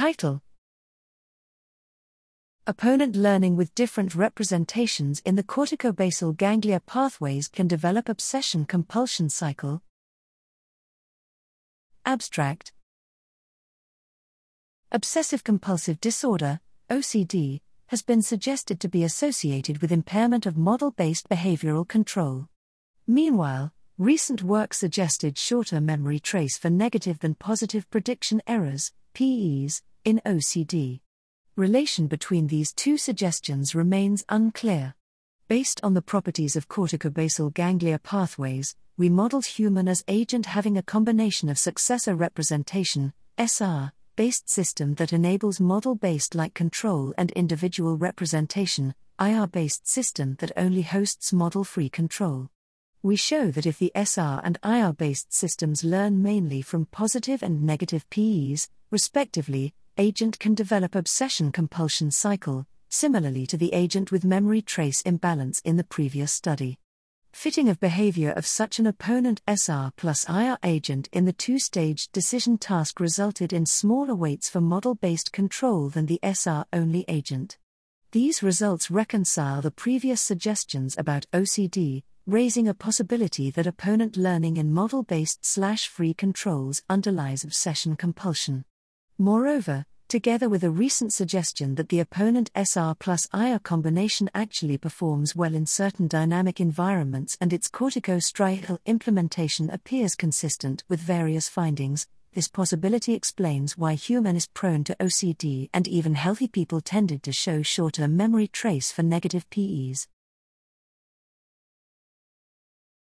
Title Opponent learning with different representations in the corticobasal ganglia pathways can develop obsession compulsion cycle. Abstract Obsessive compulsive disorder, OCD, has been suggested to be associated with impairment of model based behavioral control. Meanwhile, recent work suggested shorter memory trace for negative than positive prediction errors, PEs, in OCD. Relation between these two suggestions remains unclear. Based on the properties of corticobasal ganglia pathways, we modeled human as agent having a combination of successor representation, SR, based system that enables model based like control and individual representation, IR based system that only hosts model free control. We show that if the SR and IR based systems learn mainly from positive and negative PEs, respectively, agent can develop obsession compulsion cycle, similarly to the agent with memory trace imbalance in the previous study. Fitting of behavior of such an opponent SR plus IR agent in the two stage decision task resulted in smaller weights for model based control than the SR only agent. These results reconcile the previous suggestions about OCD, raising a possibility that opponent learning in model based slash free controls underlies obsession compulsion. Moreover, together with a recent suggestion that the opponent SR plus IR combination actually performs well in certain dynamic environments and its corticostriatal implementation appears consistent with various findings, this possibility explains why human is prone to OCD and even healthy people tended to show shorter memory trace for negative PEs.